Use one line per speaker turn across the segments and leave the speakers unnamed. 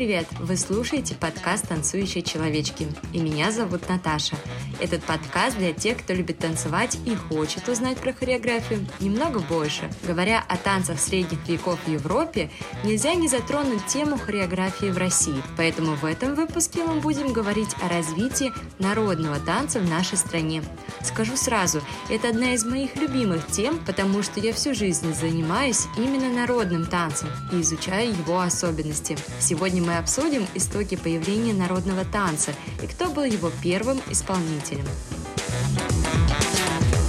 привет! Вы слушаете подкаст «Танцующие человечки» и меня зовут Наташа. Этот подкаст для тех, кто любит танцевать и хочет узнать про хореографию немного больше. Говоря о танцах средних веков в Европе, нельзя не затронуть тему хореографии в России. Поэтому в этом выпуске мы будем говорить о развитии народного танца в нашей стране. Скажу сразу, это одна из моих любимых тем, потому что я всю жизнь занимаюсь именно народным танцем и изучаю его особенности. Сегодня мы обсудим истоки появления народного танца и кто был его первым исполнителем.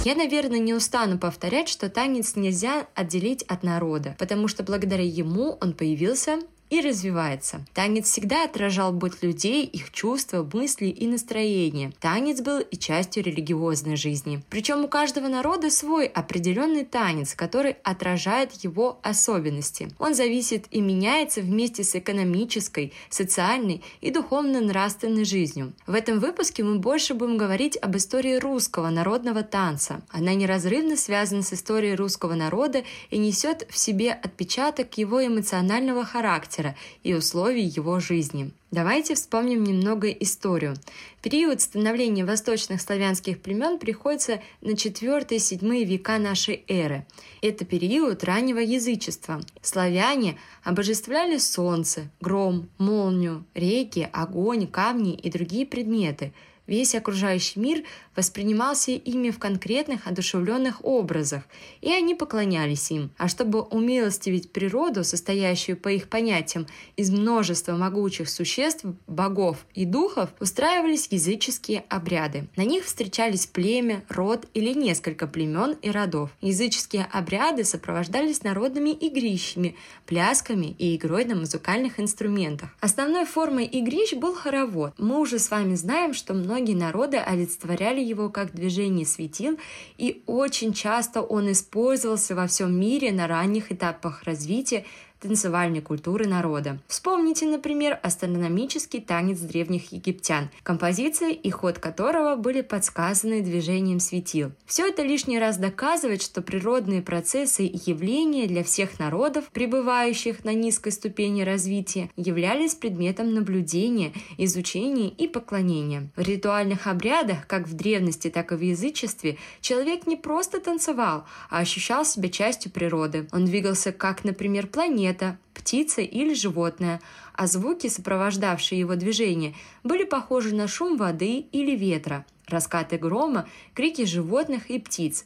Я, наверное, не устану повторять, что танец нельзя отделить от народа, потому что благодаря ему он появился и развивается. Танец всегда отражал быт людей, их чувства, мысли и настроения. Танец был и частью религиозной жизни. Причем у каждого народа свой определенный танец, который отражает его особенности. Он зависит и меняется вместе с экономической, социальной и духовно-нравственной жизнью. В этом выпуске мы больше будем говорить об истории русского народного танца. Она неразрывно связана с историей русского народа и несет в себе отпечаток его эмоционального характера, характера и условий его жизни. Давайте вспомним немного историю. Период становления восточных славянских племен приходится на 4-7 века нашей эры. Это период раннего язычества. Славяне обожествляли солнце, гром, молнию, реки, огонь, камни и другие предметы – Весь окружающий мир воспринимался ими в конкретных одушевленных образах, и они поклонялись им. А чтобы умилостивить природу, состоящую по их понятиям из множества могучих существ, богов и духов, устраивались языческие обряды. На них встречались племя, род или несколько племен и родов. Языческие обряды сопровождались народными игрищами, плясками и игрой на музыкальных инструментах. Основной формой игрищ был хоровод. Мы уже с вами знаем, что многие многие народы олицетворяли его как движение светил, и очень часто он использовался во всем мире на ранних этапах развития танцевальной культуры народа. Вспомните, например, астрономический танец древних египтян, композиция и ход которого были подсказаны движением светил. Все это лишний раз доказывает, что природные процессы и явления для всех народов, пребывающих на низкой ступени развития, являлись предметом наблюдения, изучения и поклонения. В ритуальных обрядах, как в древности, так и в язычестве, человек не просто танцевал, а ощущал себя частью природы. Он двигался как, например, планета, это птица или животное, а звуки, сопровождавшие его движение, были похожи на шум воды или ветра, раскаты грома, крики животных и птиц.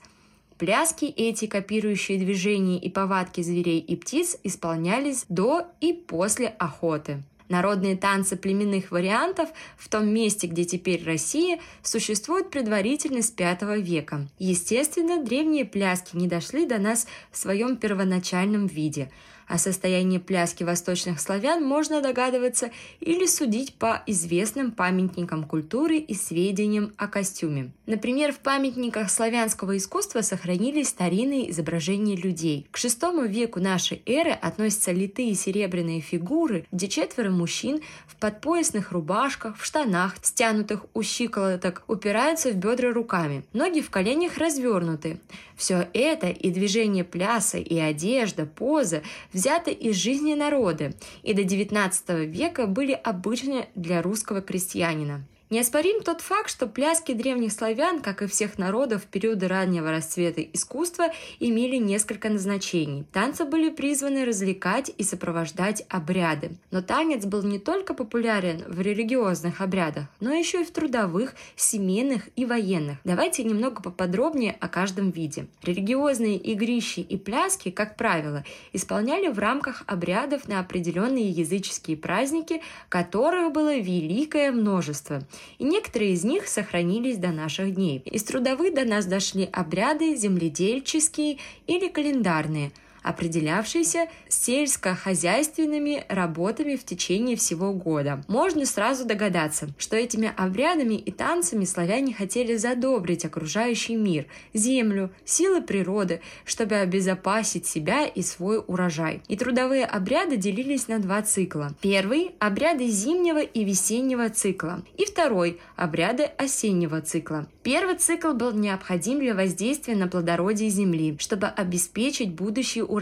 Пляски эти, копирующие движения и повадки зверей и птиц, исполнялись до и после охоты. Народные танцы племенных вариантов в том месте, где теперь Россия, существуют предварительно с V века. Естественно, древние пляски не дошли до нас в своем первоначальном виде – о состоянии пляски восточных славян можно догадываться или судить по известным памятникам культуры и сведениям о костюме. Например, в памятниках славянского искусства сохранились старинные изображения людей. К VI веку нашей эры относятся литые серебряные фигуры, где четверо мужчин в подпоясных рубашках, в штанах, стянутых у щиколоток, упираются в бедра руками. Ноги в коленях развернуты. Все это и движение пляса, и одежда, поза взяты из жизни народа и до XIX века были обычны для русского крестьянина. Неоспорим тот факт, что пляски древних славян, как и всех народов в периоды раннего расцвета искусства, имели несколько назначений. Танцы были призваны развлекать и сопровождать обряды. Но танец был не только популярен в религиозных обрядах, но еще и в трудовых, семейных и военных. Давайте немного поподробнее о каждом виде. Религиозные игрищи и пляски, как правило, исполняли в рамках обрядов на определенные языческие праздники, которых было великое множество – и некоторые из них сохранились до наших дней. Из трудовых до нас дошли обряды земледельческие или календарные – определявшиеся сельскохозяйственными работами в течение всего года. Можно сразу догадаться, что этими обрядами и танцами славяне хотели задобрить окружающий мир, землю, силы природы, чтобы обезопасить себя и свой урожай. И трудовые обряды делились на два цикла. Первый – обряды зимнего и весеннего цикла, и второй – обряды осеннего цикла. Первый цикл был необходим для воздействия на плодородие земли, чтобы обеспечить будущий урожай,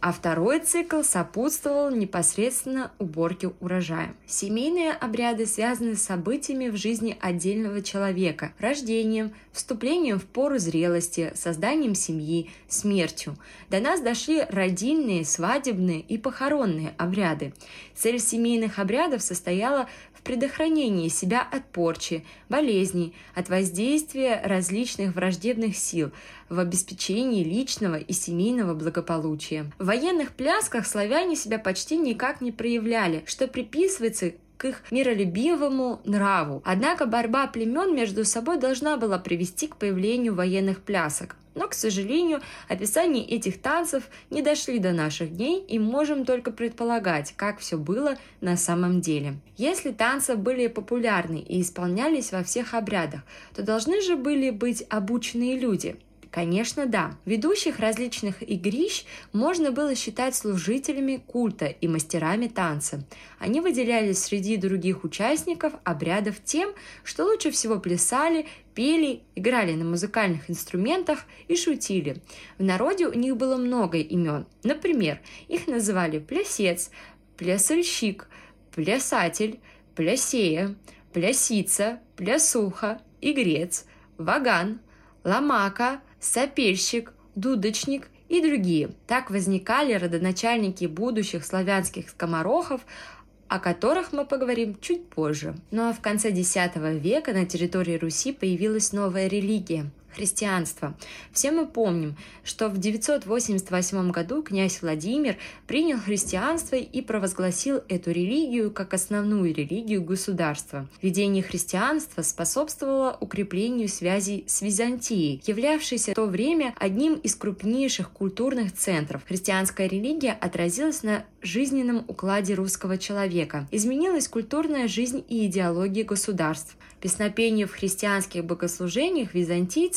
а второй цикл сопутствовал непосредственно уборке урожая. Семейные обряды связаны с событиями в жизни отдельного человека, рождением, вступлением в пору зрелости, созданием семьи, смертью. До нас дошли родильные, свадебные и похоронные обряды. Цель семейных обрядов состояла в предохранении себя от порчи, болезней, от воздействия различных враждебных сил, в обеспечении личного и семейного благополучия. В военных плясках славяне себя почти никак не проявляли, что приписывается к их миролюбивому нраву. Однако борьба племен между собой должна была привести к появлению военных плясок. Но, к сожалению, описания этих танцев не дошли до наших дней и можем только предполагать, как все было на самом деле. Если танцы были популярны и исполнялись во всех обрядах, то должны же были быть обученные люди – Конечно, да. Ведущих различных игрищ можно было считать служителями культа и мастерами танца. Они выделялись среди других участников обрядов тем, что лучше всего плясали, пели, играли на музыкальных инструментах и шутили. В народе у них было много имен. Например, их называли плясец, плясальщик, плясатель, плясея, плясица, плясуха, игрец, ваган, ломака – сопельщик, дудочник и другие. Так возникали родоначальники будущих славянских скоморохов, о которых мы поговорим чуть позже. Ну а в конце X века на территории Руси появилась новая религия христианства. Все мы помним, что в 988 году князь Владимир принял христианство и провозгласил эту религию как основную религию государства. Введение христианства способствовало укреплению связей с Византией, являвшейся в то время одним из крупнейших культурных центров. Христианская религия отразилась на жизненном укладе русского человека. Изменилась культурная жизнь и идеология государств. Песнопения в христианских богослужениях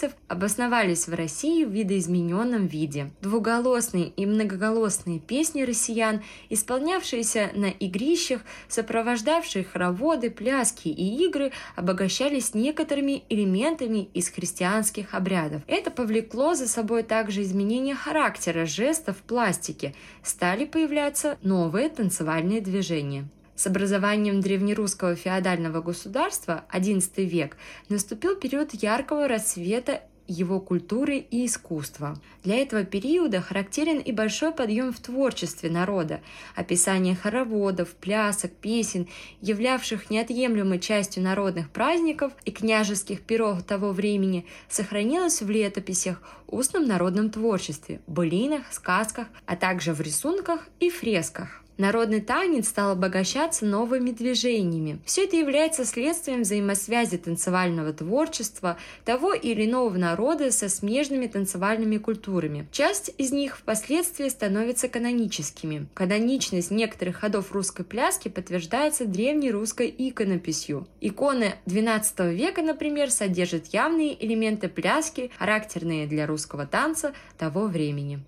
византийцев обосновались в России в видоизмененном виде. Двуголосные и многоголосные песни россиян, исполнявшиеся на игрищах, сопровождавшие хороводы, пляски и игры, обогащались некоторыми элементами из христианских обрядов. Это повлекло за собой также изменение характера жестов в пластике. Стали появляться новые танцевальные движения. С образованием древнерусского феодального государства XI век наступил период яркого расцвета его культуры и искусства. Для этого периода характерен и большой подъем в творчестве народа. Описание хороводов, плясок, песен, являвших неотъемлемой частью народных праздников и княжеских пиров того времени, сохранилось в летописях, устном народном творчестве, былинах, сказках, а также в рисунках и фресках. Народный танец стал обогащаться новыми движениями. Все это является следствием взаимосвязи танцевального творчества того или иного народа со смежными танцевальными культурами. Часть из них впоследствии становится каноническими. Каноничность некоторых ходов русской пляски подтверждается древней русской иконописью. Иконы XII века, например, содержат явные элементы пляски, характерные для русского танца того времени.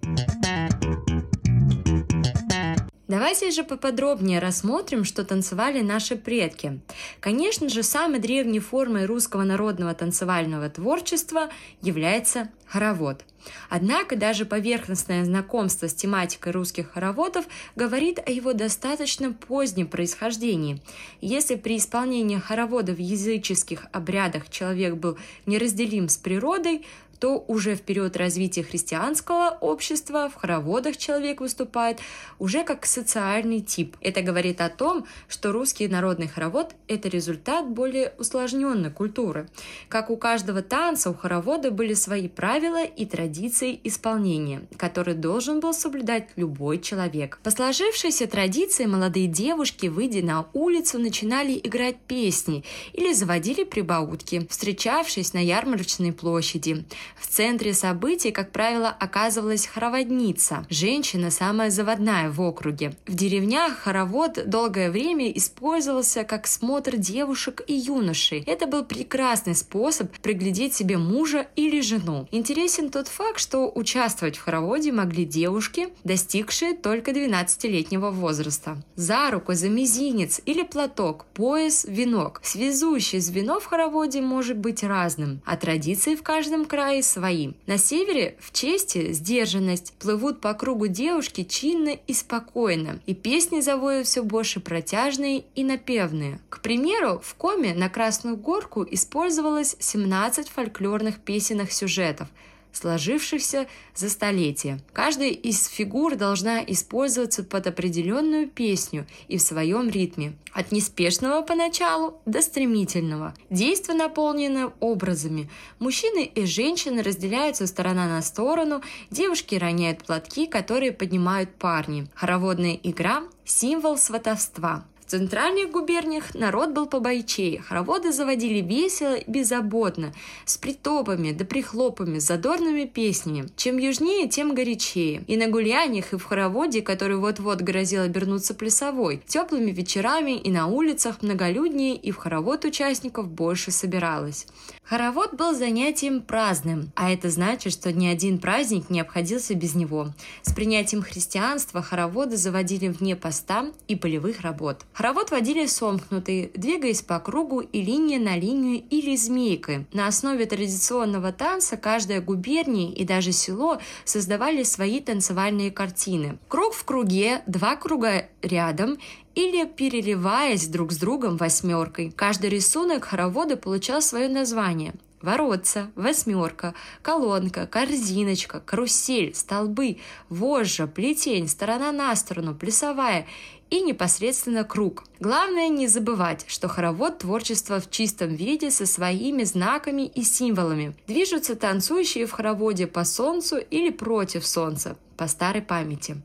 Давайте же поподробнее рассмотрим, что танцевали наши предки. Конечно же, самой древней формой русского народного танцевального творчества является хоровод. Однако даже поверхностное знакомство с тематикой русских хороводов говорит о его достаточно позднем происхождении. Если при исполнении хоровода в языческих обрядах человек был неразделим с природой, то уже в период развития христианского общества в хороводах человек выступает уже как социальный тип. Это говорит о том, что русский народный хоровод – это результат более усложненной культуры. Как у каждого танца, у хоровода были свои правила и традиции исполнения, которые должен был соблюдать любой человек. По сложившейся традиции молодые девушки, выйдя на улицу, начинали играть песни или заводили прибаутки, встречавшись на ярмарочной площади. В центре событий, как правило, оказывалась хороводница, женщина самая заводная в округе. В деревнях хоровод долгое время использовался как смотр девушек и юношей. Это был прекрасный способ приглядеть себе мужа или жену. Интересен тот факт, что участвовать в хороводе могли девушки, достигшие только 12-летнего возраста. За руку, за мизинец или платок, пояс, венок. Связующее звено в хороводе может быть разным, а традиции в каждом крае свои. На севере в чести сдержанность плывут по кругу девушки чинно и спокойно, и песни завоют все больше протяжные и напевные. К примеру, в Коме на Красную Горку использовалось 17 фольклорных песенных сюжетов – сложившихся за столетия. Каждая из фигур должна использоваться под определенную песню и в своем ритме. От неспешного поначалу до стремительного. Действо наполнено образами. Мужчины и женщины разделяются сторона на сторону, девушки роняют платки, которые поднимают парни. Хороводная игра – символ сватовства центральных губерниях народ был побойчее, хороводы заводили весело и беззаботно, с притопами да прихлопами, с задорными песнями. Чем южнее, тем горячее. И на гуляниях, и в хороводе, который вот-вот грозил обернуться плясовой, теплыми вечерами и на улицах многолюднее, и в хоровод участников больше собиралось. Хоровод был занятием праздным, а это значит, что ни один праздник не обходился без него. С принятием христианства хороводы заводили вне поста и полевых работ. Хоровод водили сомкнутый, двигаясь по кругу и линия на линию или змейкой. На основе традиционного танца каждая губерния и даже село создавали свои танцевальные картины. Круг в круге, два круга рядом или переливаясь друг с другом восьмеркой. Каждый рисунок хоровода получал свое название воротца, восьмерка, колонка, корзиночка, карусель, столбы, вожжа, плетень, сторона на сторону, плясовая и непосредственно круг. Главное не забывать, что хоровод творчество в чистом виде со своими знаками и символами. Движутся танцующие в хороводе по солнцу или против солнца, по старой памяти.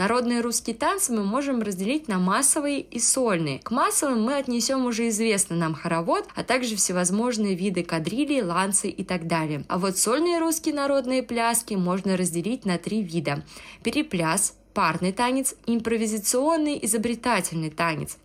Народные русские танцы мы можем разделить на массовые и сольные. К массовым мы отнесем уже известный нам хоровод, а также всевозможные виды кадрили, ланцы и так далее. А вот сольные русские народные пляски можно разделить на три вида. Перепляс, парный танец, импровизационный изобретательный танец.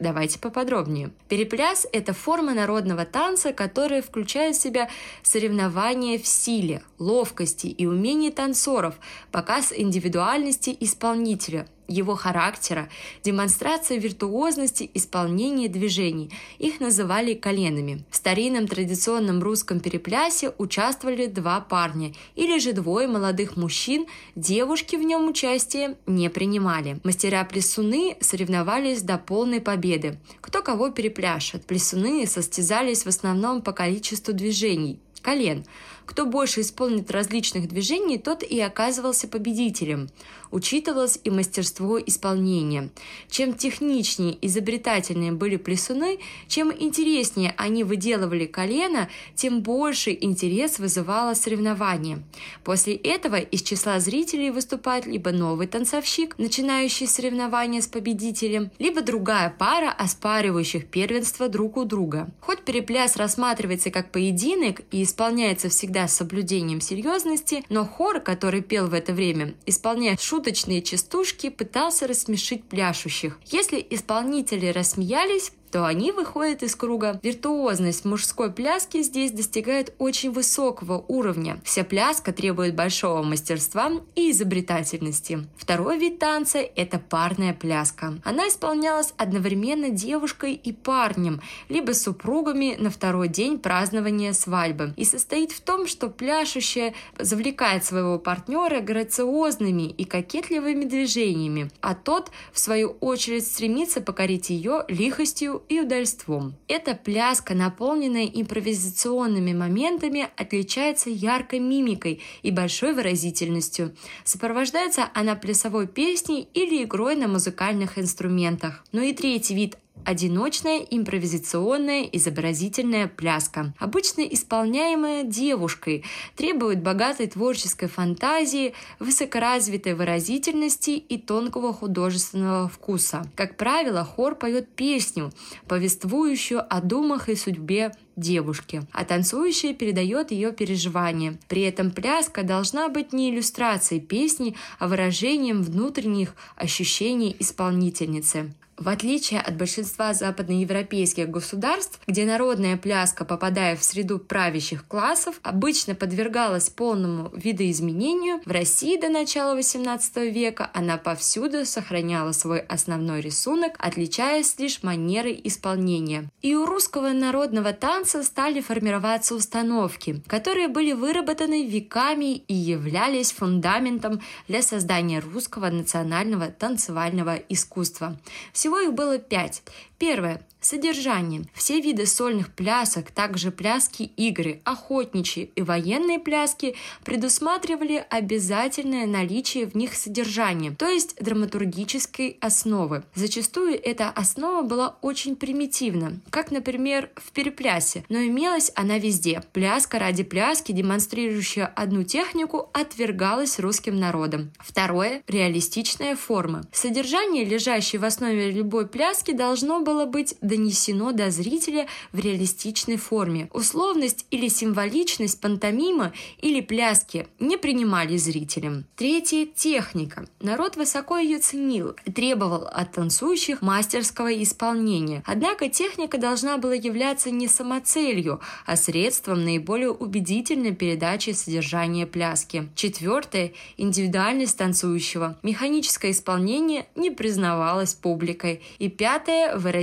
Давайте поподробнее. Перепляс – это форма народного танца, которая включает в себя соревнования в силе, ловкости и умении танцоров, показ индивидуальности исполнителя – его характера, демонстрация виртуозности исполнения движений. Их называли коленами. В старинном традиционном русском переплясе участвовали два парня или же двое молодых мужчин, девушки в нем участие не принимали. Мастера-плясуны соревновались до полной победы. Кто кого перепляшет. Плясуны состязались в основном по количеству движений, колен. Кто больше исполнит различных движений, тот и оказывался победителем учитывалось и мастерство исполнения. Чем техничнее, изобретательнее были плесуны, чем интереснее они выделывали колено, тем больше интерес вызывало соревнование. После этого из числа зрителей выступает либо новый танцовщик, начинающий соревнования с победителем, либо другая пара оспаривающих первенство друг у друга. Хоть перепляс рассматривается как поединок и исполняется всегда с соблюдением серьезности, но хор, который пел в это время, исполняя шуточные частушки пытался рассмешить пляшущих. Если исполнители рассмеялись, то они выходят из круга. Виртуозность мужской пляски здесь достигает очень высокого уровня. Вся пляска требует большого мастерства и изобретательности. Второй вид танца – это парная пляска. Она исполнялась одновременно девушкой и парнем, либо супругами на второй день празднования свадьбы. И состоит в том, что пляшущая завлекает своего партнера грациозными и кокетливыми движениями, а тот, в свою очередь, стремится покорить ее лихостью и удальством. Эта пляска, наполненная импровизационными моментами, отличается яркой мимикой и большой выразительностью. Сопровождается она плясовой песней или игрой на музыкальных инструментах. Ну и третий вид Одиночная импровизационная изобразительная пляска, обычно исполняемая девушкой, требует богатой творческой фантазии, высокоразвитой выразительности и тонкого художественного вкуса. Как правило, хор поет песню, повествующую о думах и судьбе девушки, а танцующая передает ее переживания. При этом пляска должна быть не иллюстрацией песни, а выражением внутренних ощущений исполнительницы. В отличие от большинства западноевропейских государств, где народная пляска, попадая в среду правящих классов, обычно подвергалась полному видоизменению, в России до начала XVIII века она повсюду сохраняла свой основной рисунок, отличаясь лишь манерой исполнения. И у русского народного танца стали формироваться установки, которые были выработаны веками и являлись фундаментом для создания русского национального танцевального искусства. Всего их было пять. Первое. Содержание. Все виды сольных плясок, также пляски игры, охотничьи и военные пляски предусматривали обязательное наличие в них содержания, то есть драматургической основы. Зачастую эта основа была очень примитивна, как, например, в переплясе, но имелась она везде. Пляска ради пляски, демонстрирующая одну технику, отвергалась русским народом. Второе – реалистичная форма. Содержание, лежащее в основе любой пляски, должно было быть донесено до зрителя в реалистичной форме. Условность или символичность пантомима или пляски не принимали зрителям. Третье – техника. Народ высоко ее ценил и требовал от танцующих мастерского исполнения. Однако техника должна была являться не самоцелью, а средством наиболее убедительной передачи содержания пляски. Четвертое – индивидуальность танцующего. Механическое исполнение не признавалось публикой. И пятое – выразительность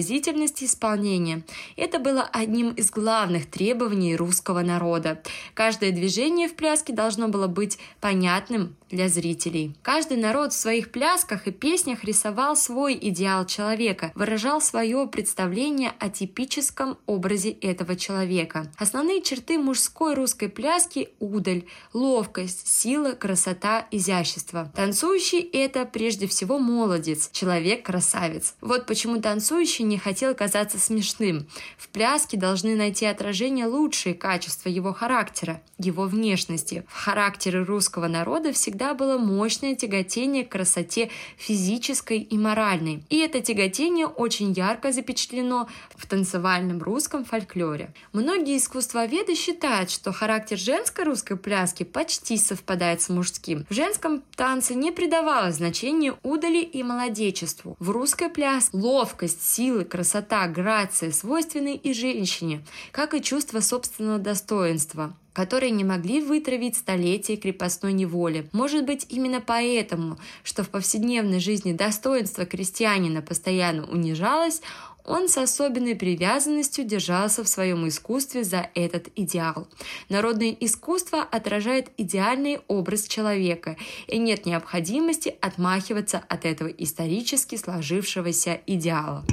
скорости исполнения. Это было одним из главных требований русского народа. Каждое движение в пляске должно было быть понятным, для зрителей. Каждый народ в своих плясках и песнях рисовал свой идеал человека, выражал свое представление о типическом образе этого человека. Основные черты мужской русской пляски – удаль, ловкость, сила, красота, изящество. Танцующий – это прежде всего молодец, человек-красавец. Вот почему танцующий не хотел казаться смешным. В пляске должны найти отражение лучшие качества его характера, его внешности. В характере русского народа всегда всегда было мощное тяготение к красоте физической и моральной. И это тяготение очень ярко запечатлено в танцевальном русском фольклоре. Многие искусствоведы считают, что характер женской русской пляски почти совпадает с мужским. В женском танце не придавалось значения удали и молодечеству. В русской пляске ловкость, силы, красота, грация свойственны и женщине, как и чувство собственного достоинства которые не могли вытравить столетия крепостной неволи. Может быть, именно поэтому, что в повседневной жизни достоинство крестьянина постоянно унижалось, он с особенной привязанностью держался в своем искусстве за этот идеал. Народное искусство отражает идеальный образ человека, и нет необходимости отмахиваться от этого исторически сложившегося идеала.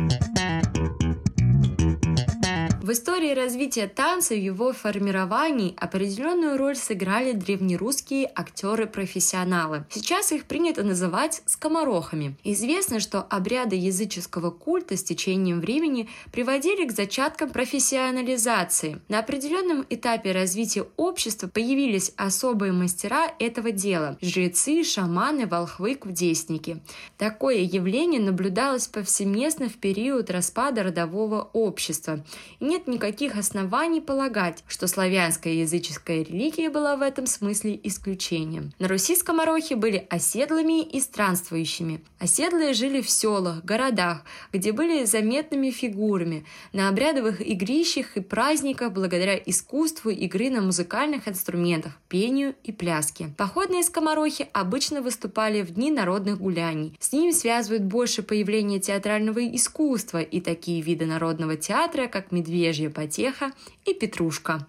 В истории развития танца и его формировании определенную роль сыграли древнерусские актеры-профессионалы. Сейчас их принято называть скоморохами. Известно, что обряды языческого культа с течением времени приводили к зачаткам профессионализации. На определенном этапе развития общества появились особые мастера этого дела – жрецы, шаманы, волхвы, кудесники. Такое явление наблюдалось повсеместно в период распада родового общества. И нет никаких оснований полагать, что славянская языческая религия была в этом смысле исключением. На Руси скоморохи были оседлыми и странствующими. Оседлые жили в селах, городах, где были заметными фигурами, на обрядовых игрищах и праздниках благодаря искусству игры на музыкальных инструментах, пению и пляске. Походные скоморохи обычно выступали в дни народных гуляний. С ними связывают больше появление театрального искусства и такие виды народного театра, как медведь медвежья потеха и петрушка.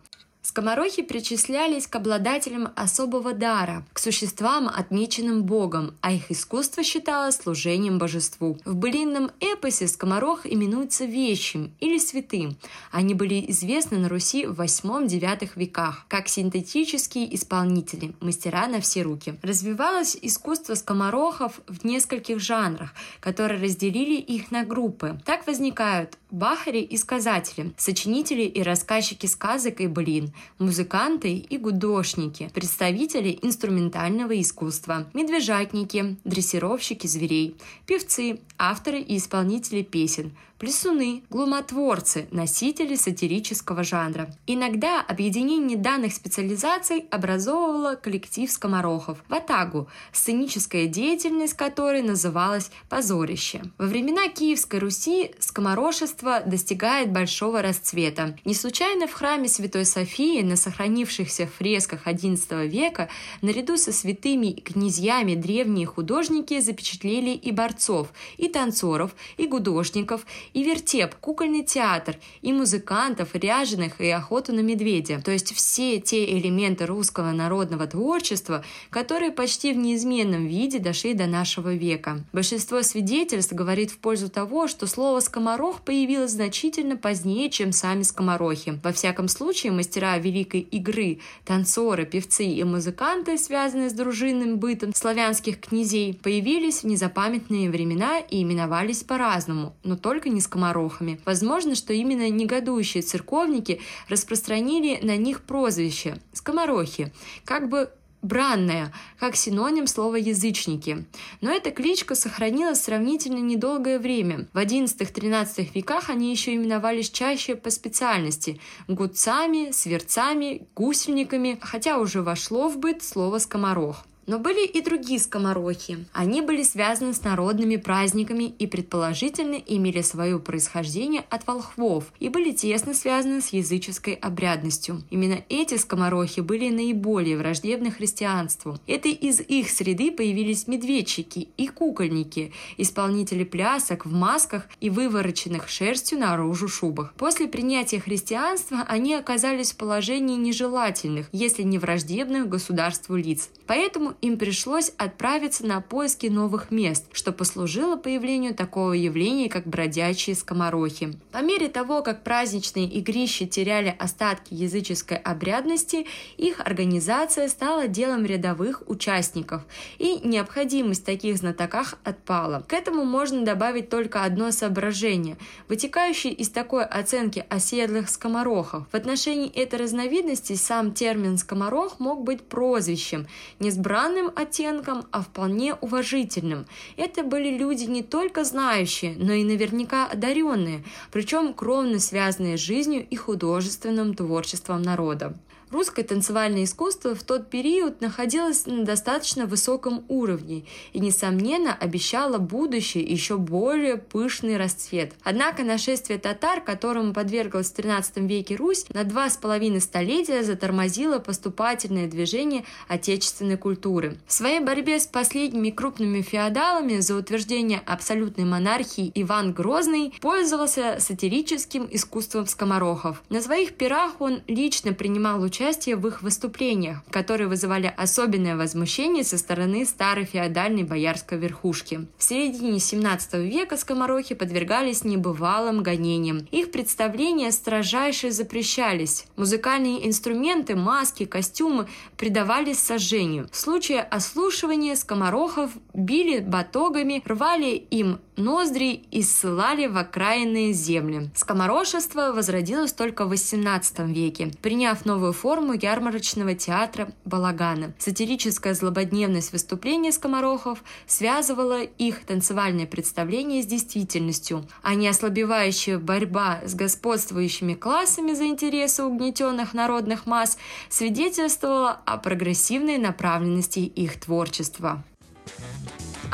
Скоморохи причислялись к обладателям особого дара, к существам, отмеченным Богом, а их искусство считалось служением божеству. В былинном эпосе скоморох именуется вещим или святым. Они были известны на Руси в 8-9 веках, как синтетические исполнители, мастера на все руки. Развивалось искусство скоморохов в нескольких жанрах, которые разделили их на группы. Так возникают бахари и сказатели, сочинители и рассказчики сказок и былин, музыканты и гудошники, представители инструментального искусства, медвежатники, дрессировщики зверей, певцы, авторы и исполнители песен, Плесуны – глумотворцы, носители сатирического жанра. Иногда объединение данных специализаций образовывало коллектив скоморохов – ватагу, сценическая деятельность которой называлась «позорище». Во времена Киевской Руси скоморошество достигает большого расцвета. Не случайно в храме Святой Софии на сохранившихся фресках XI века наряду со святыми и князьями древние художники запечатлели и борцов, и танцоров, и художников, и вертеп, кукольный театр, и музыкантов, ряженых, и охоту на медведя. То есть все те элементы русского народного творчества, которые почти в неизменном виде дошли до нашего века. Большинство свидетельств говорит в пользу того, что слово «скоморох» появилось значительно позднее, чем сами скоморохи. Во всяком случае, мастера великой игры, танцоры, певцы и музыканты, связанные с дружинным бытом славянских князей, появились в незапамятные времена и именовались по-разному, но только не скоморохами. Возможно, что именно негодующие церковники распространили на них прозвище – скоморохи, как бы бранная, как синоним слова «язычники». Но эта кличка сохранилась сравнительно недолгое время. В XI-XIII веках они еще именовались чаще по специальности – гудцами, сверцами, гусельниками, хотя уже вошло в быт слово «скоморох». Но были и другие скоморохи. Они были связаны с народными праздниками и предположительно имели свое происхождение от волхвов и были тесно связаны с языческой обрядностью. Именно эти скоморохи были наиболее враждебны христианству. Это из их среды появились медведчики и кукольники, исполнители плясок в масках и вывороченных шерстью наружу шубах. После принятия христианства они оказались в положении нежелательных, если не враждебных государству лиц. Поэтому им пришлось отправиться на поиски новых мест, что послужило появлению такого явления, как бродячие скоморохи. По мере того, как праздничные игрища теряли остатки языческой обрядности, их организация стала делом рядовых участников, и необходимость в таких знатоках отпала. К этому можно добавить только одно соображение, вытекающее из такой оценки оседлых скоморохов. В отношении этой разновидности сам термин «скоморох» мог быть прозвищем, не с странным оттенком, а вполне уважительным. Это были люди не только знающие, но и наверняка одаренные, причем кровно связанные с жизнью и художественным творчеством народа. Русское танцевальное искусство в тот период находилось на достаточно высоком уровне и, несомненно, обещало будущее еще более пышный расцвет. Однако нашествие татар, которому подверглась в XIII веке Русь, на два с половиной столетия затормозило поступательное движение отечественной культуры. В своей борьбе с последними крупными феодалами за утверждение абсолютной монархии Иван Грозный пользовался сатирическим искусством скоморохов. На своих пирах он лично принимал участие участие в их выступлениях, которые вызывали особенное возмущение со стороны старой феодальной боярской верхушки. В середине 17 века скоморохи подвергались небывалым гонениям. Их представления строжайше запрещались. Музыкальные инструменты, маски, костюмы предавались сожжению. В случае ослушивания скоморохов били батогами, рвали им ноздри и ссылали в окраинные земли. Скоморошество возродилось только в XVIII веке, приняв новую форму ярмарочного театра балагана. Сатирическая злободневность выступления скоморохов связывала их танцевальное представление с действительностью, а не ослабевающая борьба с господствующими классами за интересы угнетенных народных масс свидетельствовала о прогрессивной направленности их творчества.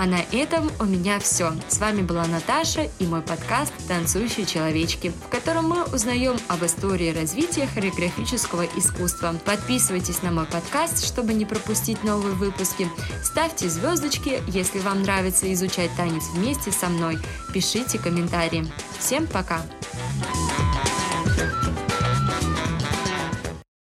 А на этом у меня все. С вами была Наташа и мой подкаст «Танцующие человечки», в котором мы узнаем об истории развития хореографического искусства. Подписывайтесь на мой подкаст, чтобы не пропустить новые выпуски. Ставьте звездочки, если вам нравится изучать танец вместе со мной. Пишите комментарии. Всем пока!